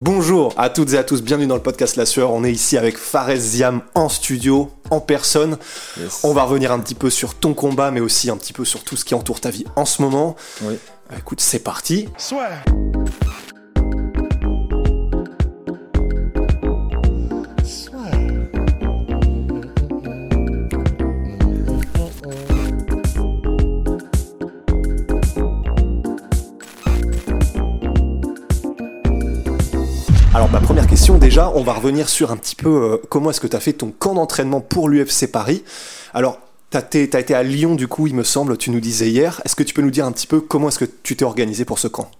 Bonjour à toutes et à tous, bienvenue dans le podcast La Sueur. On est ici avec Fares Ziam en studio, en personne. Yes. On va revenir un petit peu sur ton combat, mais aussi un petit peu sur tout ce qui entoure ta vie en ce moment. Oui. Écoute, c'est parti. Alors ma première question déjà, on va revenir sur un petit peu euh, comment est-ce que tu as fait ton camp d'entraînement pour l'UFC Paris? Alors tu as, été à Lyon du coup il me semble, tu nous disais hier. Est-ce que tu peux nous dire un petit peu comment est-ce que tu t'es organisé pour ce camp?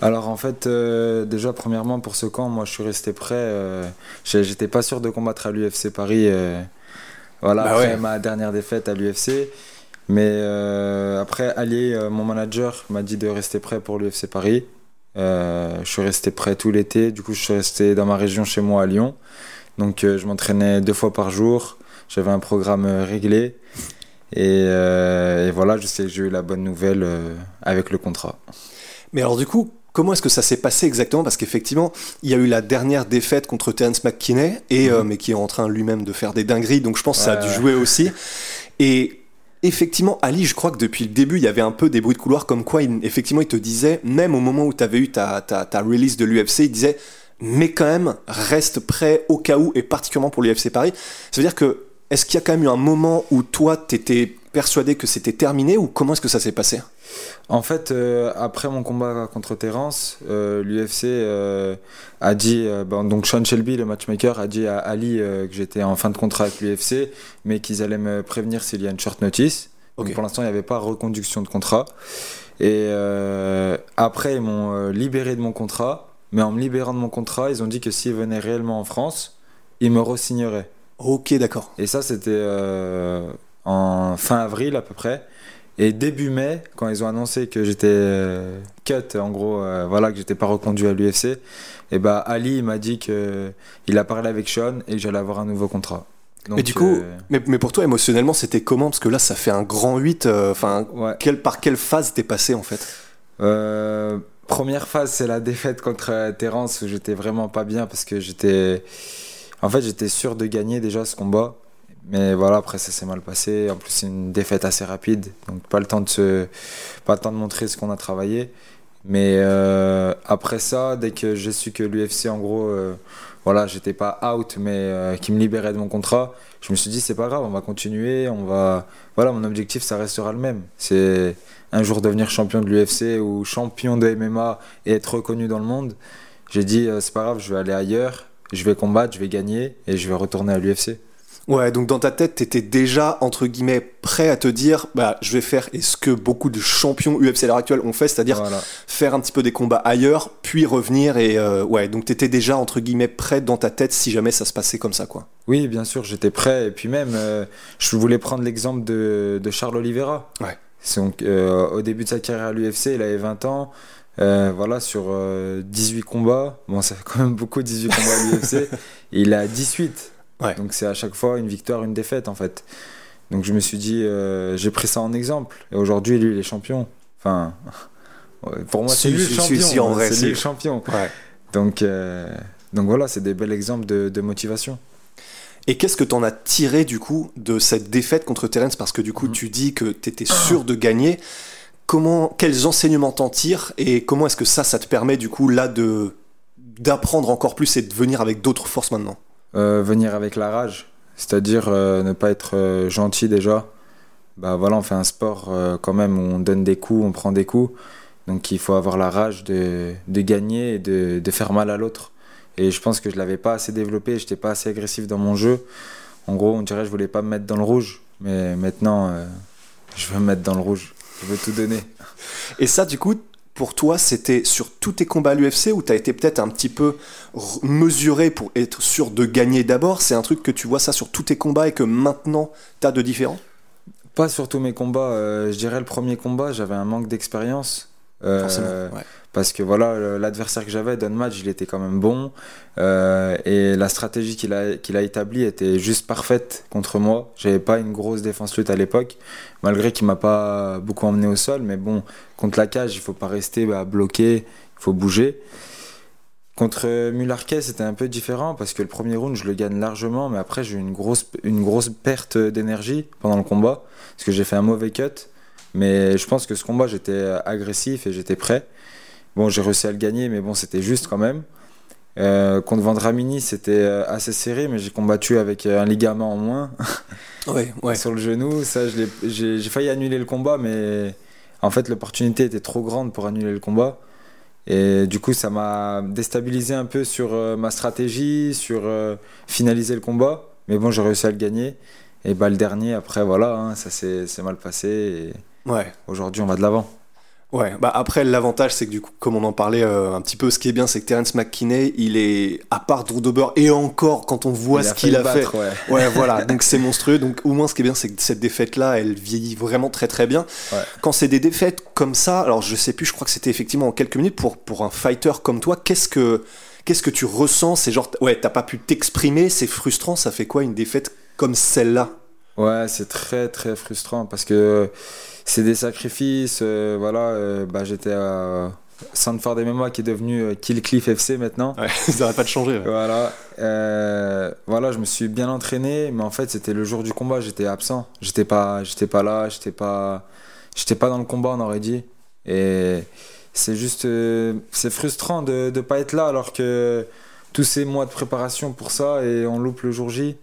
Alors en fait, euh, déjà premièrement pour ce camp, moi je suis resté prêt. euh, J'étais pas sûr de combattre à l'UFC Paris. euh, voilà, Bah après ouais. ma dernière défaite à l'UFC. Mais après, Ali, euh, mon manager, m'a dit de rester prêt pour l'UFC Paris. Euh, je suis resté prêt tout l'été. Du coup, je suis resté dans ma région chez moi à Lyon. Donc, euh, je m'entraînais deux fois par jour. J'avais un programme euh, réglé. Et, et voilà, je sais que j'ai eu la bonne nouvelle avec le contrat. Mais alors du coup, comment est-ce que ça s'est passé exactement? Parce qu'effectivement, il y a eu la dernière défaite contre Terence McKinney, et, euh, mais qui est en train lui-même de faire des dingueries, donc je pense que ça a dû jouer aussi. Et effectivement, Ali, je crois que depuis le début, il y avait un peu des bruits de couloir comme quoi, effectivement, il te disait, même au moment où tu avais eu ta, ta, ta release de l'UFC, il disait, mais quand même, reste prêt au cas où, et particulièrement pour l'UFC Paris. Ça veut dire que, est-ce qu'il y a quand même eu un moment où toi, t'étais persuadé que c'était terminé, ou comment est-ce que ça s'est passé? En fait, euh, après mon combat contre Terence, euh, l'UFC euh, a dit, ben, donc Sean Shelby, le matchmaker, a dit à Ali que j'étais en fin de contrat avec l'UFC, mais qu'ils allaient me prévenir s'il y a une short notice. Donc pour l'instant, il n'y avait pas reconduction de contrat. Et après, ils m'ont libéré de mon contrat, mais en me libérant de mon contrat, ils ont dit que s'ils venaient réellement en France, ils me re-signeraient. Ok, d'accord. Et ça, c'était en fin avril à peu près. Et début mai, quand ils ont annoncé que j'étais euh, cut, en gros, euh, voilà, que j'étais pas reconduit à l'UFC, et bah Ali il m'a dit que il a parlé avec Sean et que j'allais avoir un nouveau contrat. Donc, mais du coup, euh, mais, mais pour toi émotionnellement, c'était comment? Parce que là, ça fait un grand 8. euh, Enfin, ouais. quel, par quelle phase t'es passé en fait? Euh, première phase, c'est la défaite contre euh, Terence où j'étais vraiment pas bien parce que j'étais. En fait, j'étais sûr de gagner déjà ce combat. Mais voilà, après, ça s'est mal passé. En plus, c'est une défaite assez rapide. Donc, pas le temps de, montrer ce qu'on a travaillé. Mais euh, après ça, dès que j'ai su que l'UFC, en gros, euh, voilà, j'étais pas out, mais euh, qui me libérait de mon contrat, je me suis dit, c'est pas grave, on va continuer. On va... Voilà, mon objectif, ça restera le même. C'est un jour devenir champion de l'UFC ou champion de MMA et être reconnu dans le monde. J'ai dit, c'est pas grave, je vais aller ailleurs, je vais combattre, je vais gagner et je vais retourner à l'UFC. Ouais, donc dans ta tête, t'étais déjà, entre guillemets, prêt à te dire, bah, je vais faire et ce que beaucoup de champions UFC à l'heure actuelle ont fait, c'est-à-dire Voilà. faire un petit peu des combats ailleurs, puis revenir et, euh, ouais, donc t'étais déjà, entre guillemets, prêt dans ta tête si jamais ça se passait comme ça, quoi. Oui, bien sûr, j'étais prêt. Et puis même, euh, je voulais prendre l'exemple de, de Charles Oliveira. Ouais. Donc, euh, au début de sa carrière à l'UFC, il avait 20 ans. Euh, voilà, sur euh, 18 combats. Bon, ça fait quand même beaucoup, 18 combats à l'UFC. Il a 18. Ouais. Donc, c'est à chaque fois une victoire, une défaite, en fait. Donc, je me suis dit, euh, j'ai pris ça en exemple. Et aujourd'hui, lui, il est champion. Enfin, pour moi, c'est lui le champion. si, en vrai, c'est lui le champion. Ouais. Donc, euh, donc voilà, c'est des bels exemples de, de motivation. Et qu'est-ce que t'en as tiré, du coup, de cette défaite contre Terence? Parce que, du coup, Mhm. tu dis que t'étais sûr de gagner. Comment, quels enseignements t'en tires? Et comment est-ce que ça, ça te permet, du coup, là, de d'apprendre encore plus et de venir avec d'autres forces maintenant? Venir avec la rage, c'est-à-dire euh, ne pas être euh, gentil déjà. Bah voilà, on fait un sport euh, quand même où on donne des coups, on prend des coups. Donc il faut avoir la rage de, gagner et de, faire mal à l'autre. Et je pense que je l'avais pas assez développé, j'étais pas assez agressif dans mon jeu. En gros, on dirait que je voulais pas me mettre dans le rouge, mais maintenant euh, je veux me mettre dans le rouge. Je veux tout donner. Et ça, du coup, pour toi, c'était sur tous tes combats à l'UFC ou tu as été peut-être un petit peu mesuré pour être sûr de gagner d'abord? C'est un truc que tu vois ça sur tous tes combats et que maintenant tu as de différents Pas sur tous mes combats. Euh, je dirais le premier combat, j'avais un manque d'expérience. Euh, Forcément, ouais parce que voilà l'adversaire que j'avais Match il était quand même bon euh, et la stratégie qu'il a établie était juste parfaite contre moi j'avais pas une grosse défense lutte à l'époque malgré qu'il m'a pas beaucoup emmené au sol mais bon contre la cage il faut pas rester bah, bloqué il faut bouger Contre Mularquet, c'était un peu différent parce que le premier round, je le gagne largement, mais après, j'ai eu une grosse perte d'énergie pendant le combat parce que j'ai fait un mauvais cut. Mais je pense que ce combat, j'étais agressif et j'étais prêt. Bon, j'ai réussi à le gagner, mais bon, c'était juste quand même. Euh, contre Vendramini, c'était euh, assez serré, mais j'ai combattu avec euh, un ligament en moins ouais, ouais. sur le genou. Ça, j'ai failli annuler le combat, mais en fait, l'opportunité était trop grande pour annuler le combat. Et du coup, ça m'a déstabilisé un peu sur ma stratégie, sur finaliser le combat. Mais bon, j'ai réussi à le gagner. Et bah, le dernier, après, voilà, hein, ça s'est mal passé. Et ouais. Aujourd'hui, on va de l'avant. Ouais, bah après l'avantage c'est que du coup, comme on en parlait euh, un petit peu, ce qui est bien c'est que Terence McKinney, il est à part Drew Dober et encore quand on voit ce qu'il a fait. Ouais. voilà, donc c'est monstrueux. Donc au moins ce qui est bien c'est que cette défaite là, elle vieillit vraiment très très bien. Quand c'est des défaites comme ça, alors je sais plus, je crois que c'était effectivement en quelques minutes pour pour un fighter comme toi, qu'est-ce que qu'est-ce que tu ressens? C'est genre ouais, t'as pas pu t'exprimer, c'est frustrant, ça fait quoi une défaite comme celle-là? Ouais, c'est très très frustrant parce que c'est des sacrifices. Euh, voilà, euh, bah, j'étais à Sanford MMA qui est devenu euh, Kill Cliff FC maintenant. Ouais, ça n'arrête pas de changer. Voilà, voilà, je me suis bien entraîné, mais en fait c'était le jour du combat, j'étais absent, j'étais pas, j'étais pas là, j'étais pas, j'étais pas dans le combat, on aurait dit. Et c'est juste, c'est frustrant de ne pas être là alors que tous ces mois de préparation pour ça et on loupe le jour J.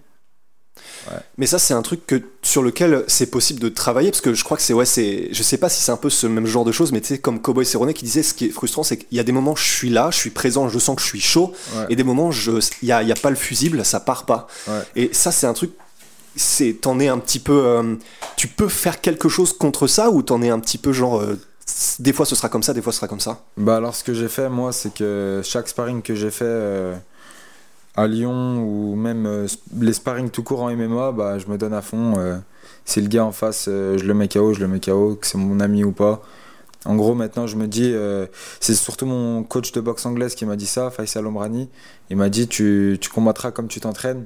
Mais ça, c'est un truc que, sur lequel c'est possible de travailler, parce que je crois que c'est, ouais, c'est, je sais pas si c'est un peu ce même genre de choses, mais tu sais, comme Cowboy Cerrone qui disait, ce qui est frustrant, c'est qu'il y a des moments, je suis là, je suis présent, je sens que je suis chaud, et des moments, il n'y a, y a pas le fusible, ça part pas. Et ça, c'est un truc, c'est, t'en es un petit peu, euh, tu peux faire quelque chose contre ça, ou t'en es un petit peu genre, euh, des fois ce sera comme ça, des fois ce sera comme ça? Bah alors, ce que j'ai fait, moi, c'est que chaque sparring que j'ai fait, euh, à Lyon ou même euh, les sparring tout court en MMA, bah, je me donne à fond. Euh, si le gars en face, euh, je le mets KO, je le mets KO, que c'est mon ami ou pas. En gros, maintenant, je me dis, c'est surtout mon coach de boxe anglaise qui m'a dit ça, Faisal Omrani. Il m'a dit, tu, combattras comme tu t'entraînes.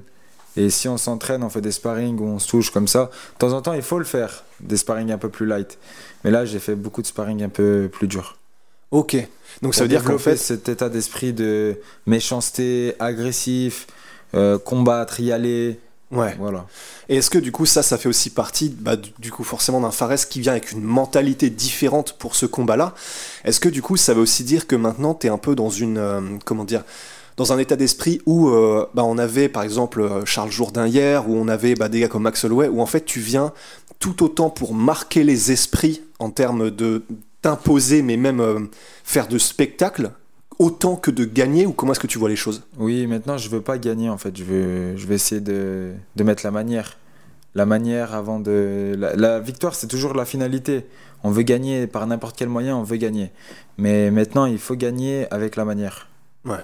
Et si on s'entraîne, on fait des sparring ou on se touche comme ça, de temps en temps, il faut le faire, des sparring un peu plus light. Mais là, j'ai fait beaucoup de sparring un peu plus dur. Ok. Donc ça veut dire qu'en fait cet état d'esprit de méchanceté, agressif, euh, combattre, y aller. Ouais. Voilà. Et est-ce que du coup ça, ça fait aussi partie, bah, du coup forcément d'un Fares qui vient avec une mentalité différente pour ce combat-là? Est-ce que du coup ça veut aussi dire que maintenant tu es un peu dans une, euh, comment dire, dans un état d'esprit où euh, bah, on avait par exemple Charles Jourdain hier, où on avait bah, des gars comme Max Holloway, où en fait tu viens tout autant pour marquer les esprits en termes de t'imposer, mais même euh, faire de spectacle, autant que de gagner ou comment est-ce que tu vois les choses? Oui, maintenant je veux pas gagner en fait, je veux, je vais essayer de, de mettre la manière. La manière avant de. La, victoire, c'est toujours la finalité. On veut gagner par n'importe quel moyen, on veut gagner. Mais maintenant, il faut gagner avec la manière. Ouais.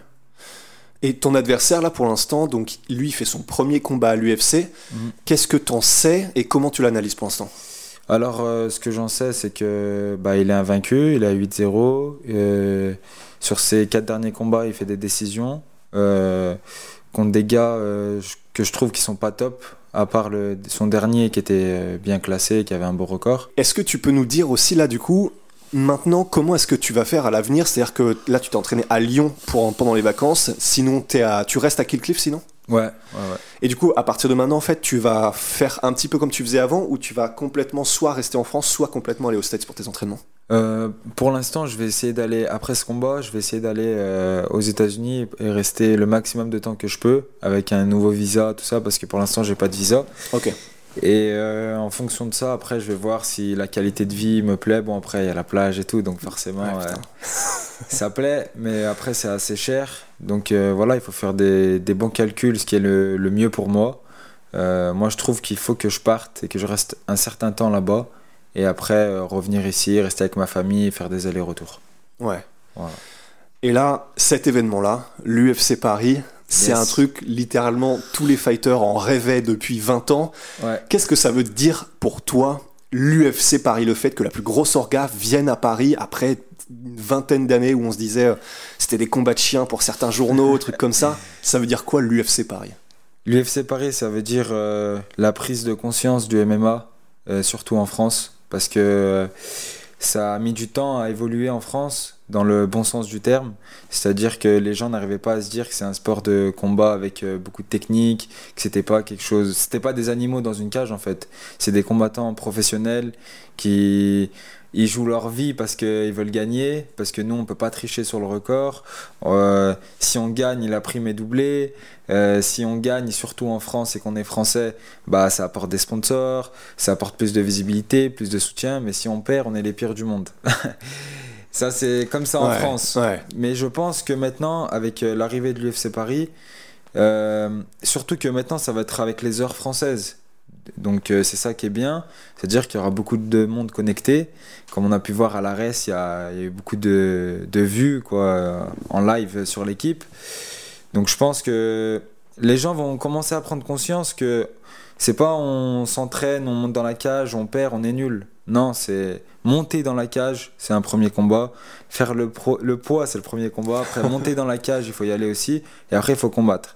Et ton adversaire, là, pour l'instant, donc lui, fait son premier combat à l'UFC. Mhm. Qu'est-ce que tu en sais et comment tu l'analyses pour l'instant? Alors, euh, ce que j'en sais, c'est que bah, il est invaincu, il a 8-0. Euh, sur ses quatre derniers combats, il fait des décisions euh, contre des gars que je trouve qui sont pas top, à part son dernier qui était bien classé, qui avait un beau record. Est-ce que tu peux nous dire aussi là, du coup, maintenant, comment est-ce que tu vas faire à l'avenir? C'est-à-dire que là, tu t'es entraîné à Lyon pendant les vacances, sinon tu restes à Killcliff sinon? Ouais, ouais, Et du coup, à partir de maintenant, en fait, tu vas faire un petit peu comme tu faisais avant, ou tu vas complètement soit rester en France, soit complètement aller aux States pour tes entraînements? Euh, Pour l'instant, je vais essayer d'aller, après ce combat, je vais essayer d'aller euh, aux États-Unis et rester le maximum de temps que je peux, avec un nouveau visa, tout ça, parce que pour l'instant, j'ai pas de visa. Ok. Et euh, en fonction de ça, après, je vais voir si la qualité de vie me plaît. Bon, après, il y a la plage et tout, donc forcément, ça plaît, mais après, c'est assez cher. Donc euh, voilà, il faut faire des, des, bons calculs, ce qui est le, le mieux pour moi. Euh, moi, je trouve qu'il faut que je parte et que je reste un certain temps là-bas. Et après, revenir ici, rester avec ma famille et faire des allers-retours. Ouais. Voilà. Et là, cet événement-là, l'UFC Paris, c'est Yes. un truc littéralement tous les fighters en rêvaient depuis 20 ans. Ouais. Qu'est-ce que ça veut dire pour toi, l'UFC Paris, le fait que la plus grosse orga vienne à Paris après une vingtaine d'années où on se disait euh, c'était des combats de chiens pour certains journaux, trucs comme ça. Ça veut dire quoi l'UFC Paris? L'UFC Paris, ça veut dire euh, la prise de conscience du MMA, euh, surtout en France, parce que ça a mis du temps à évoluer en France, dans le bon sens du terme. C'est-à-dire que les gens n'arrivaient pas à se dire que c'est un sport de combat avec euh, beaucoup de technique, que c'était pas quelque chose, c'était pas des animaux dans une cage en fait. C'est des combattants professionnels qui ils jouent leur vie parce qu'ils veulent gagner, parce que nous on peut pas tricher sur le record. Euh, si on gagne, la prime est doublée. Euh, si on gagne, surtout en France et qu'on est français, bah ça apporte des sponsors, ça apporte plus de visibilité, plus de soutien. Mais si on perd, on est les pires du monde. ça c'est comme ça en Ouais, France. Ouais. Mais je pense que maintenant, avec euh, l'arrivée de l'UFC Paris, euh, surtout que maintenant ça va être avec les heures françaises. Donc euh, c'est ça qui est bien, c'est-à-dire qu'il y aura beaucoup de monde connecté. Comme on a pu voir à l'ARES, il y a, il y a eu beaucoup de, de vues quoi, en live sur l'équipe. Donc je pense que les gens vont commencer à prendre conscience que c'est pas on s'entraîne, on monte dans la cage, on perd, on est nul. Non, c'est monter dans la cage, c'est un premier combat. Faire le, pro- le poids, c'est le premier combat. Après, monter dans la cage, il faut y aller aussi. Et après, il faut combattre.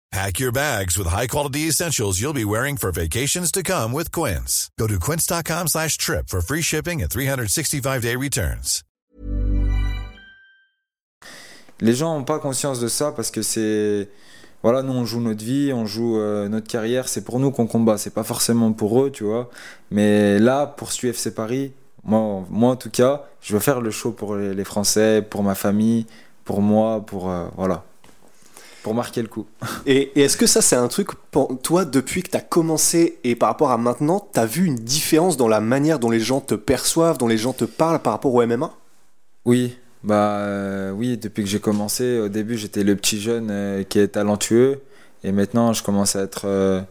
Pack your bags with high-quality essentials you'll be wearing for vacations to come with Quince. Go to quince.com slash trip for free shipping and 365-day returns. Les gens n'ont pas conscience de ça parce que c'est. Voilà, nous on joue notre vie, on joue euh, notre carrière, c'est pour nous qu'on combat, c'est pas forcément pour eux, tu vois. Mais là, pour ce UFC Paris, moi, moi en tout cas, je veux faire le show pour les, les Français, pour ma famille, pour moi, pour. euh, voilà. Pour marquer le coup. Et, et est-ce que ça, c'est un truc, pour toi, depuis que tu as commencé et par rapport à maintenant, tu as vu une différence dans la manière dont les gens te perçoivent, dont les gens te parlent par rapport au MMA Oui, bah euh, oui, depuis que j'ai commencé, au début j'étais le petit jeune euh, qui est talentueux. Et maintenant je commence à être euh,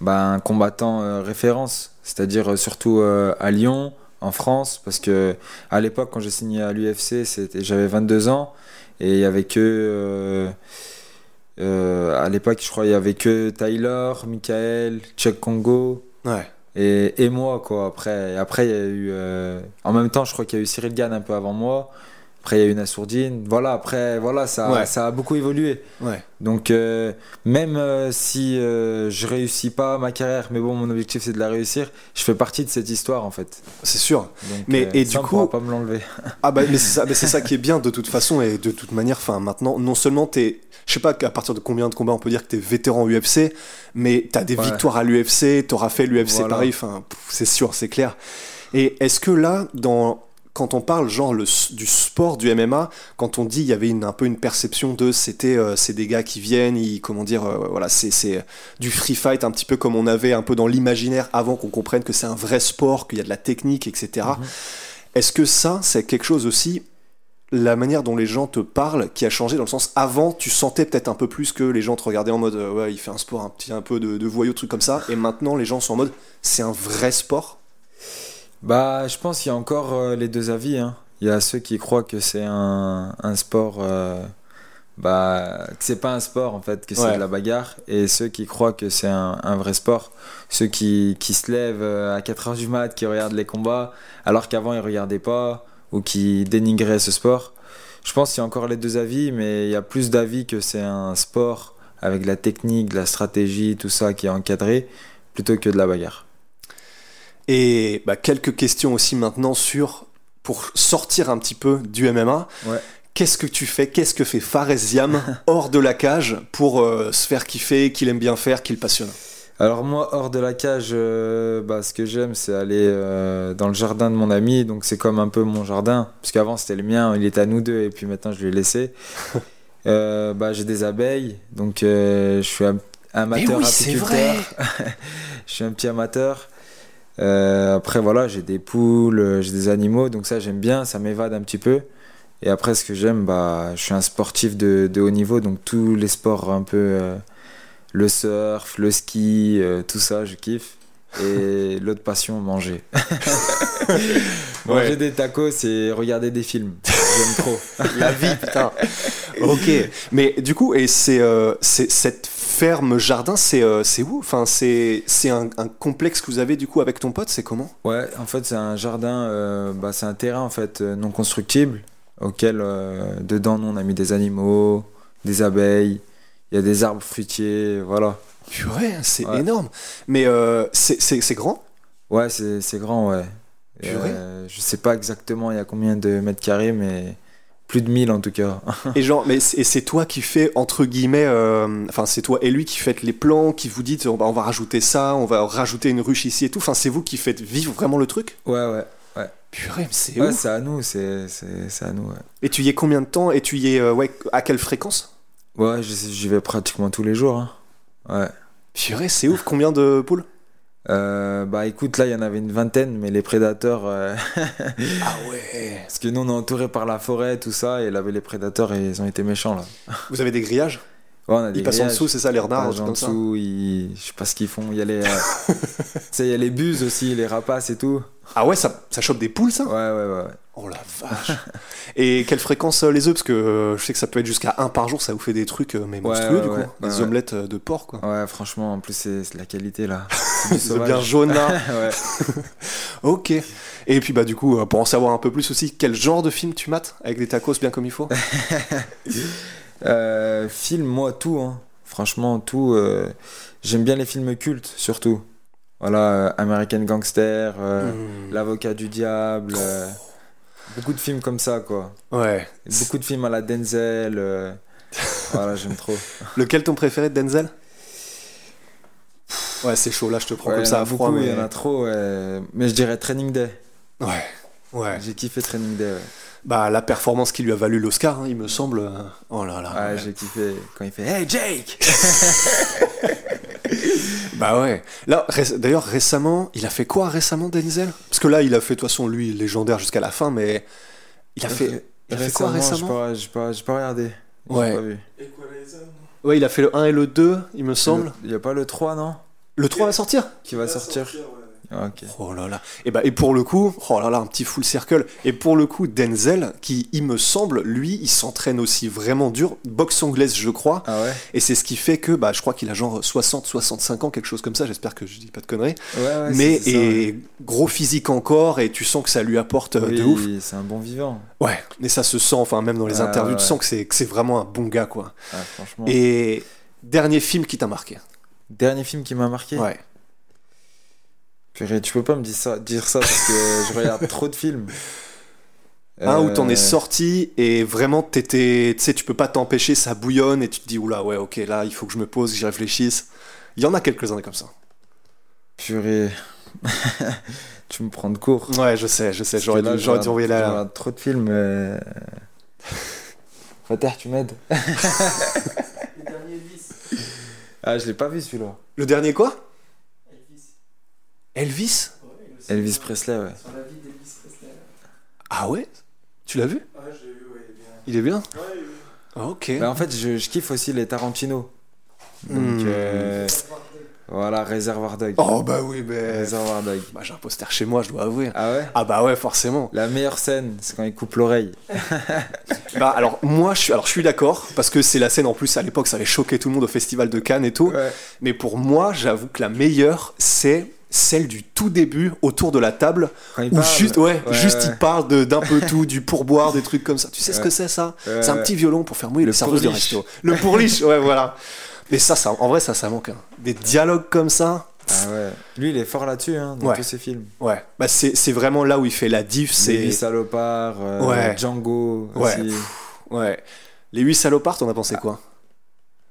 bah, un combattant référence, c'est-à-dire surtout à Lyon, en France, parce que à l'époque quand j'ai signé à l'UFC, j'avais 22 ans. Et il y avait que à l'époque je crois il y avait que Tyler, Michael, Chuck Congo. Ouais. et, et moi quoi. Après après il y a eu euh, en même temps je crois qu'il y a eu Cyril Gann un peu avant moi après il y a eu Nassourdine voilà après voilà ça, Ouais. ça a beaucoup évolué Ouais. donc euh, même euh, si euh, je réussis pas ma carrière mais bon mon objectif c'est de la réussir je fais partie de cette histoire en fait C'est sûr. donc, Mais- euh, et ça, du on coup- pas me l'enlever Ah bah mais c'est ça, ça qui est bien de toute façon et de toute manière. Enfin maintenant, non seulement t'es, je sais pas à partir de combien de combats on peut dire que t'es vétéran UFC, mais t'as des Ouais. victoires à l'UFC, t'auras fait l'UFC Voilà. Paris. Enfin c'est sûr, c'est clair. Et est-ce que là, dans quand on parle genre le, du sport du MMA, quand on dit il y avait une, un peu une perception de c'était euh, c'est des gars qui viennent, ils comment dire euh, voilà c'est c'est du free fight un petit peu comme on avait un peu dans l'imaginaire avant qu'on comprenne que c'est un vrai sport, qu'il y a de la technique, etc. Est-ce que ça, c'est quelque chose aussi, la manière dont les gens te parlent, qui a changé dans le sens avant, tu sentais peut-être un peu plus que les gens te regardaient en mode euh, ouais, il fait un sport un petit un peu de, de voyou, truc comme ça, et maintenant les gens sont en mode c'est un vrai sport? Bah, je pense qu'il y a encore euh, les deux avis. hein. Il y a ceux qui croient que c'est un, un sport, euh, bah, que c'est pas un sport en fait, que c'est Ouais. de la bagarre, et ceux qui croient que c'est un, un vrai sport. Ceux qui, qui se lèvent euh, à 4h du mat, qui regardent les combats, alors qu'avant ils regardaient pas, ou qui dénigraient ce sport. Je pense qu'il y a encore les deux avis, mais il y a plus d'avis que c'est un sport avec de la technique, de la stratégie, tout ça qui est encadré, plutôt que de la bagarre. Et bah, quelques questions aussi maintenant sur, pour sortir un petit peu du MMA, Ouais. qu'est-ce que tu fais, qu'est-ce que fait Faresiam hors de la cage pour euh, se faire kiffer, qu'il aime bien faire, qu'il passionne? Alors moi, hors de la cage, euh, bah, ce que j'aime, c'est aller euh, dans le jardin de mon ami. Donc c'est comme un peu mon jardin. Parce qu'avant, c'était le mien, il était à nous deux, et puis maintenant, je l'ai laissé. Euh, bah, j'ai des abeilles, donc je suis un, amateur oui, c'est apiculteur. je suis un petit amateur. Euh, après, voilà, j'ai des poules, euh, j'ai des animaux, donc ça, j'aime bien, ça m'évade un petit peu. Et après, ce que j'aime, bah, je suis un sportif de, de haut niveau, donc tous les sports un peu. euh, le surf, le ski, euh, tout ça, je kiffe. Et l'autre passion, manger. manger Ouais. des tacos et regarder des films. J'aime trop. La vie, putain. ok. Mais du coup, et c'est euh, cette ferme jardin, c'est euh, où? Enfin, c'est un, un complexe que vous avez du coup avec ton pote. C'est comment? Ouais, en fait, c'est un jardin, euh, bah, c'est un terrain en fait non constructible auquel dedans nous on a mis des animaux, des abeilles, il y a des arbres fruitiers, voilà. Purée, c'est Ouais. énorme. Mais euh, c'est grand? Ouais, c'est grand, ouais. Purée. je sais pas exactement il y a combien de mètres carrés, mais plus de 1000 en tout cas. Et genre, mais c'est et c'est toi qui fais entre guillemets, euh, enfin c'est toi et lui qui faites les plans, qui vous dites on va, on va rajouter ça, on va rajouter une ruche ici et tout. Enfin, c'est vous qui faites vivre vraiment le truc? ouais, ouais. Purée, mais c'est Ouais, c'est à nous, c'est c'est- c'est à nous, ouais. Et tu y es combien de temps Et tu y es euh, ouais à quelle fréquence? Ouais, j'y j'y vais pratiquement tous les jours. hein. Ouais. Purée, c'est ouf. Combien de poules? Euh, bah écoute, là il y en avait une vingtaine, mais les prédateurs. euh, Ah ouais. Parce que nous on est entouré par la forêt, tout ça, et là les prédateurs ils ont été méchants là. Vous avez des grillages? On a des Ils passent en dessous, c'est ça, les renards, en comme ça dessous, ils... je sais pas ce qu'ils font. Il y a les, euh, il y a les buses aussi, les rapaces et tout. Ah ouais, ça, ça chope des poules, ça Ouais, ouais, ouais. ouais. Oh la vache Et quelle fréquence euh, les œufs? Parce que euh, je sais que ça peut être jusqu'à un par jour, ça vous fait des trucs euh, mais monstrueux ouais, du coup. ouais, des omelettes de porc quoi. Ouais, franchement, en plus c'est de la qualité là. C'est bien jaune là. ok. Et puis bah du coup, pour en savoir un peu plus aussi, quel genre de film tu mates Avec des tacos bien comme il faut? Euh, film, moi, tout. Hein. Franchement, tout. euh, J'aime bien les films cultes, surtout. Voilà, euh, American Gangster, Hmm. L'avocat du diable. beaucoup de films comme ça, quoi. Ouais. Beaucoup de films à la Denzel. voilà, j'aime trop. Lequel ton préféré de Denzel? Ouais, c'est chaud là, je te prends Ouais, comme ça à froid. il y en a trop. ouais. Mais je dirais Training Day. Ouais. Ouais. J'ai kiffé Training Day. ouais. Bah la performance qui lui a valu l'Oscar, hein, il me semble. euh, Oh là là. Ouais, ouais. j'ai kiffé quand il fait Hey Jake Bah ouais. Là, ré- d'ailleurs, récemment, il a fait quoi récemment, Denzel? Parce que là, il a fait, de toute façon, lui, légendaire jusqu'à la fin, mais il a fait. Il a fait quoi Récemment, récemment? J'ai pas, j'ai pas, regardé. J'ai Ouais. pas vu. Ouais, il a fait le 1 et le 2, il me semble. Il y a pas le 3, non? Le 3 va sortir? Qui va sortir Oh là là. Et bah, et pour le coup, oh là là, un petit full circle. Et pour le coup, Denzel, qui, il me semble, lui, il s'entraîne aussi vraiment dur. Boxe anglaise, je crois. Ah ouais Et c'est ce qui fait que, bah, je crois qu'il a genre 60, 65 ans, quelque chose comme ça. J'espère que je dis pas de conneries. Ouais, ouais. mais et gros physique encore, et tu sens que ça lui apporte euh, de Oui, ouf. c'est un bon vivant. Ouais, mais ça se sent, enfin même dans les Ah, interviews, tu sens que c'est, que c'est vraiment un bon gars, quoi. Ah, franchement. Et dernier film qui t'a marqué? Dernier film qui m'a marqué? Ouais. Purée, tu peux pas me dire ça, dire ça parce que je regarde trop de films. Un où t'en es Euh, sorti et vraiment t'étais, tu sais, tu peux pas t'empêcher, ça bouillonne et tu te dis, oula, ouais, ok, là, il faut que je me pose, que j'y réfléchisse. Il y en a quelques-uns comme ça. Purée. tu me prends de court. Ouais, je sais, je sais, Parce j'aurais là, dû, j'aurais dû envoyer regarde trop de films. euh... Tu m'aides? Ah, je l'ai pas vu celui-là. Le dernier quoi? Elvis? Elvis Presley, ouais. Ah ouais? Tu l'as vu? Il est bien Ah, Ok. Bah, en fait, je, je kiffe aussi les Tarantino. Donc, Hmm. euh, voilà, Réservoir Dog. Oh bah oui, mais. Réservoir Dog. Bah, j'ai un poster chez moi, je dois avouer. Ah ouais? Ah bah ouais, forcément. La meilleure scène, c'est quand il coupe l'oreille. Bah alors moi je suis alors je suis d'accord parce que c'est la scène en plus à l'époque ça avait choqué tout le monde au festival de Cannes et tout. Ouais. Mais pour moi j'avoue que la meilleure c'est celle du tout début autour de la table Quand où juste ouais, juste ouais. il parle de d'un peu tout du pourboire des trucs comme ça. Tu sais ce que c'est ça? C'est un petit violon pour faire mouiller Le serveuses de resto. Le pourliche ouais voilà. Mais ça ça en vrai ça ça manque hein. des dialogues comme ça. Ah ouais. Lui, il est fort là-dessus, hein, dans Ouais. tous ses films. Ouais, bah c'est c'est vraiment là où il fait la diff, C'est Les Salopards, euh, Ouais. Django Ouais. aussi. ouais. Les huit salopards, t'en as pensé quoi?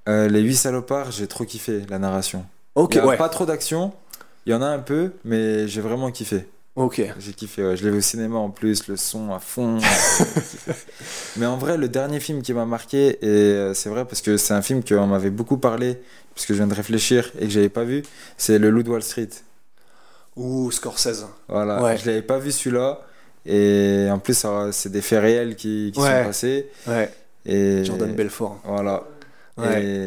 Euh, les 8 Salopards, j'ai trop kiffé la narration. Ok, il y a ouais. pas trop d'action, il y en a un peu, mais j'ai vraiment kiffé. Ok. J'ai kiffé, ouais. Je l'ai vu au cinéma en plus, le son à fond. Mais en vrai, le dernier film qui m'a marqué, et euh, c'est vrai parce que c'est un film qu'on m'avait beaucoup parlé, puisque je viens de réfléchir et que j'avais pas vu, c'est Le Loup de Wall Street. Ouh, Scorsese. Voilà, Ouais. je l'avais pas vu celui-là. Et en plus, c'est des faits réels qui, qui Ouais. sont passés. Ouais. Et Jordan Belfort. Voilà. Ouais. Et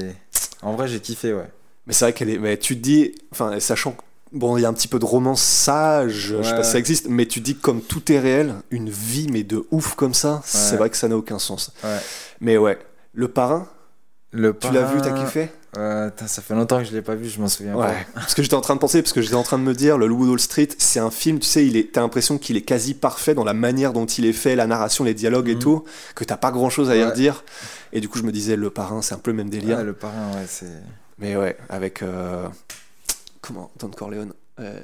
en vrai, j'ai kiffé, ouais. Mais c'est vrai qu'elle est. Mais tu te dis, enfin, sachant que bon, il y a un petit peu de romance sage, je sais pas si ça existe, mais tu dis que comme tout est réel, une vie mais de ouf comme ça, c'est vrai que ça n'a aucun sens. Ouais. Mais ouais, le parrain, Le tu l'as vu, t'as kiffé? euh, Ça fait longtemps que je l'ai pas vu, je m'en souviens Ouais. Parce que j'étais en train de penser, parce que j'étais en train de me dire, le Loup Wall Street, c'est un film, tu sais, il est, t'as l'impression qu'il est quasi parfait dans la manière dont il est fait, la narration, les dialogues et Mhm. tout, que t'as pas grand chose à y redire. Et du coup, je me disais, le parrain, c'est un peu le même pas. délire. Le parrain, ouais, c'est. Mais ouais, avec. euh, comment Don Corleone Euh,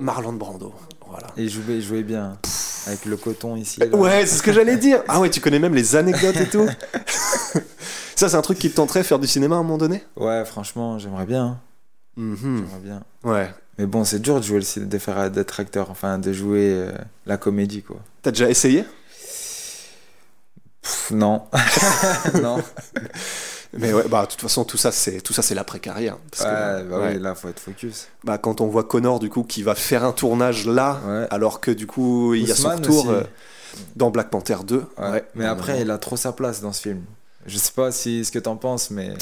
Marlon Brando. Voilà. Et il jouait, il jouait bien. Avec le coton ici. là. Ouais, c'est ce que j'allais dire. Ah ouais, tu connais même les anecdotes et tout. Ça, c'est un truc qui te tenterait faire du cinéma à un moment donné? Ouais, franchement, j'aimerais bien. Mhm. J'aimerais bien. Ouais. Mais bon, c'est dur de jouer le ciné- de faire d'être acteur, enfin de jouer euh, la comédie quoi. T'as déjà essayé? Pff, non. non. Mais ouais, bah de toute façon, tout ça, c'est tout ça, c'est l'après carrière. Parce que, ouais, bah ouais. oui, là faut être focus. Bah, quand on voit Connor du coup qui va faire un tournage là, Ouais. alors que du coup il y a son retour euh, dans Black Panther 2. Ouais. Ouais. Mais après, il a trop sa place dans ce film. Je sais pas si ce que t'en penses, mais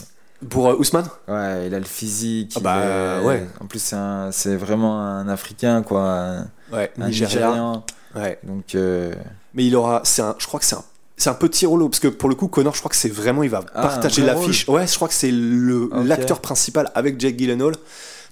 Pour euh, Ousmane? Ouais, il a le physique. Ah bah, est- ouais. En plus, c'est un- c'est vraiment un Africain quoi, un, Ouais, un Nigérien. Ouais. Donc euh, Mais il aura, c'est un, je crois que c'est un, c'est un petit rôle parce que pour le coup Connor, je crois que c'est vraiment, il va Ah, partager l'affiche. Ouais, je crois que c'est le l'acteur principal avec Jake Gyllenhaal.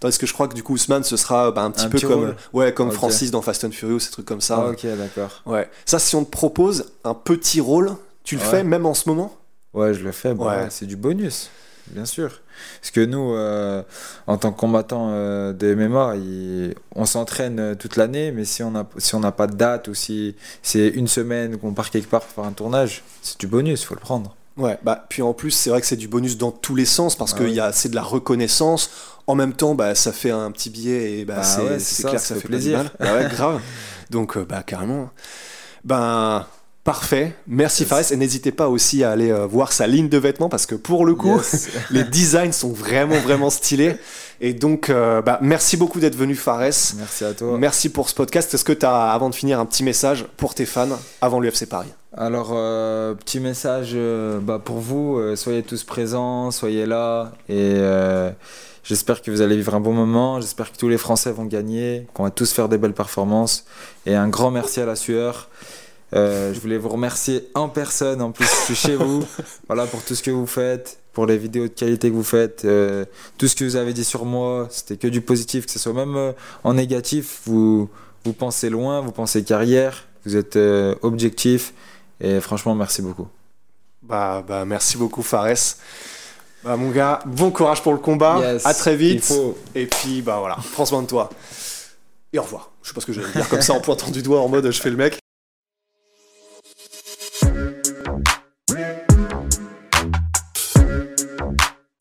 Tandis que je crois que du coup Ousmane ce sera bah, un petit Un peu petit comme, rôle. ouais, comme. Francis dans Fast and Furious, ces trucs comme ça. ah, ok, d'accord. Ouais. Ça, si on te propose un petit rôle, tu le Ouais. fais même en ce moment? Ouais, je le fais. bah ouais, c'est du bonus, bien sûr. Parce que nous, euh, en tant que combattants euh, de MMA, il- on s'entraîne euh, toute l'année, mais si on n'a si pas de date ou si c'est une semaine qu'on part quelque part pour faire un tournage, c'est du bonus, faut le prendre. Ouais, bah puis en plus c'est vrai que c'est du bonus dans tous les sens parce Ah que a c'est de la reconnaissance. En même temps, bah ça fait un petit billet et bah, Bah c'est ouais, clair ça que ça fait fait plaisir. Bah ouais, grave. Donc euh, bah carrément. Ben parfait. Merci Yes. Fares et n'hésitez pas aussi à aller euh, voir sa ligne de vêtements parce que pour le coup Yes. les designs sont vraiment vraiment stylés et donc euh, bah merci beaucoup d'être venu Fares. Merci à toi. Merci pour ce podcast. Est-ce que tu as, avant de finir, un petit message pour tes fans avant l'UFC Paris? Alors, euh, petit message bah, pour vous, soyez tous présents, soyez là, et j'espère que vous allez vivre un bon moment, j'espère que tous les Français vont gagner, qu'on va tous faire des belles performances, et un grand merci à la sueur. Euh, je voulais vous remercier en personne, en plus je suis chez vous, voilà pour tout ce que vous faites, pour les vidéos de qualité que vous faites, euh, tout ce que vous avez dit sur moi, c'était que du positif, que ce soit même euh, en négatif, vous, vous pensez loin, vous pensez carrière, vous êtes objectif, et franchement, merci beaucoup. Bah, bah merci beaucoup Fares. Bah mon gars, bon courage pour le combat. Yes, à très il vite. faut. Et puis bah voilà, prends soin de toi. Et au revoir. Je sais pas ce que j'allais dire comme ça en pointant du doigt en mode je fais le mec.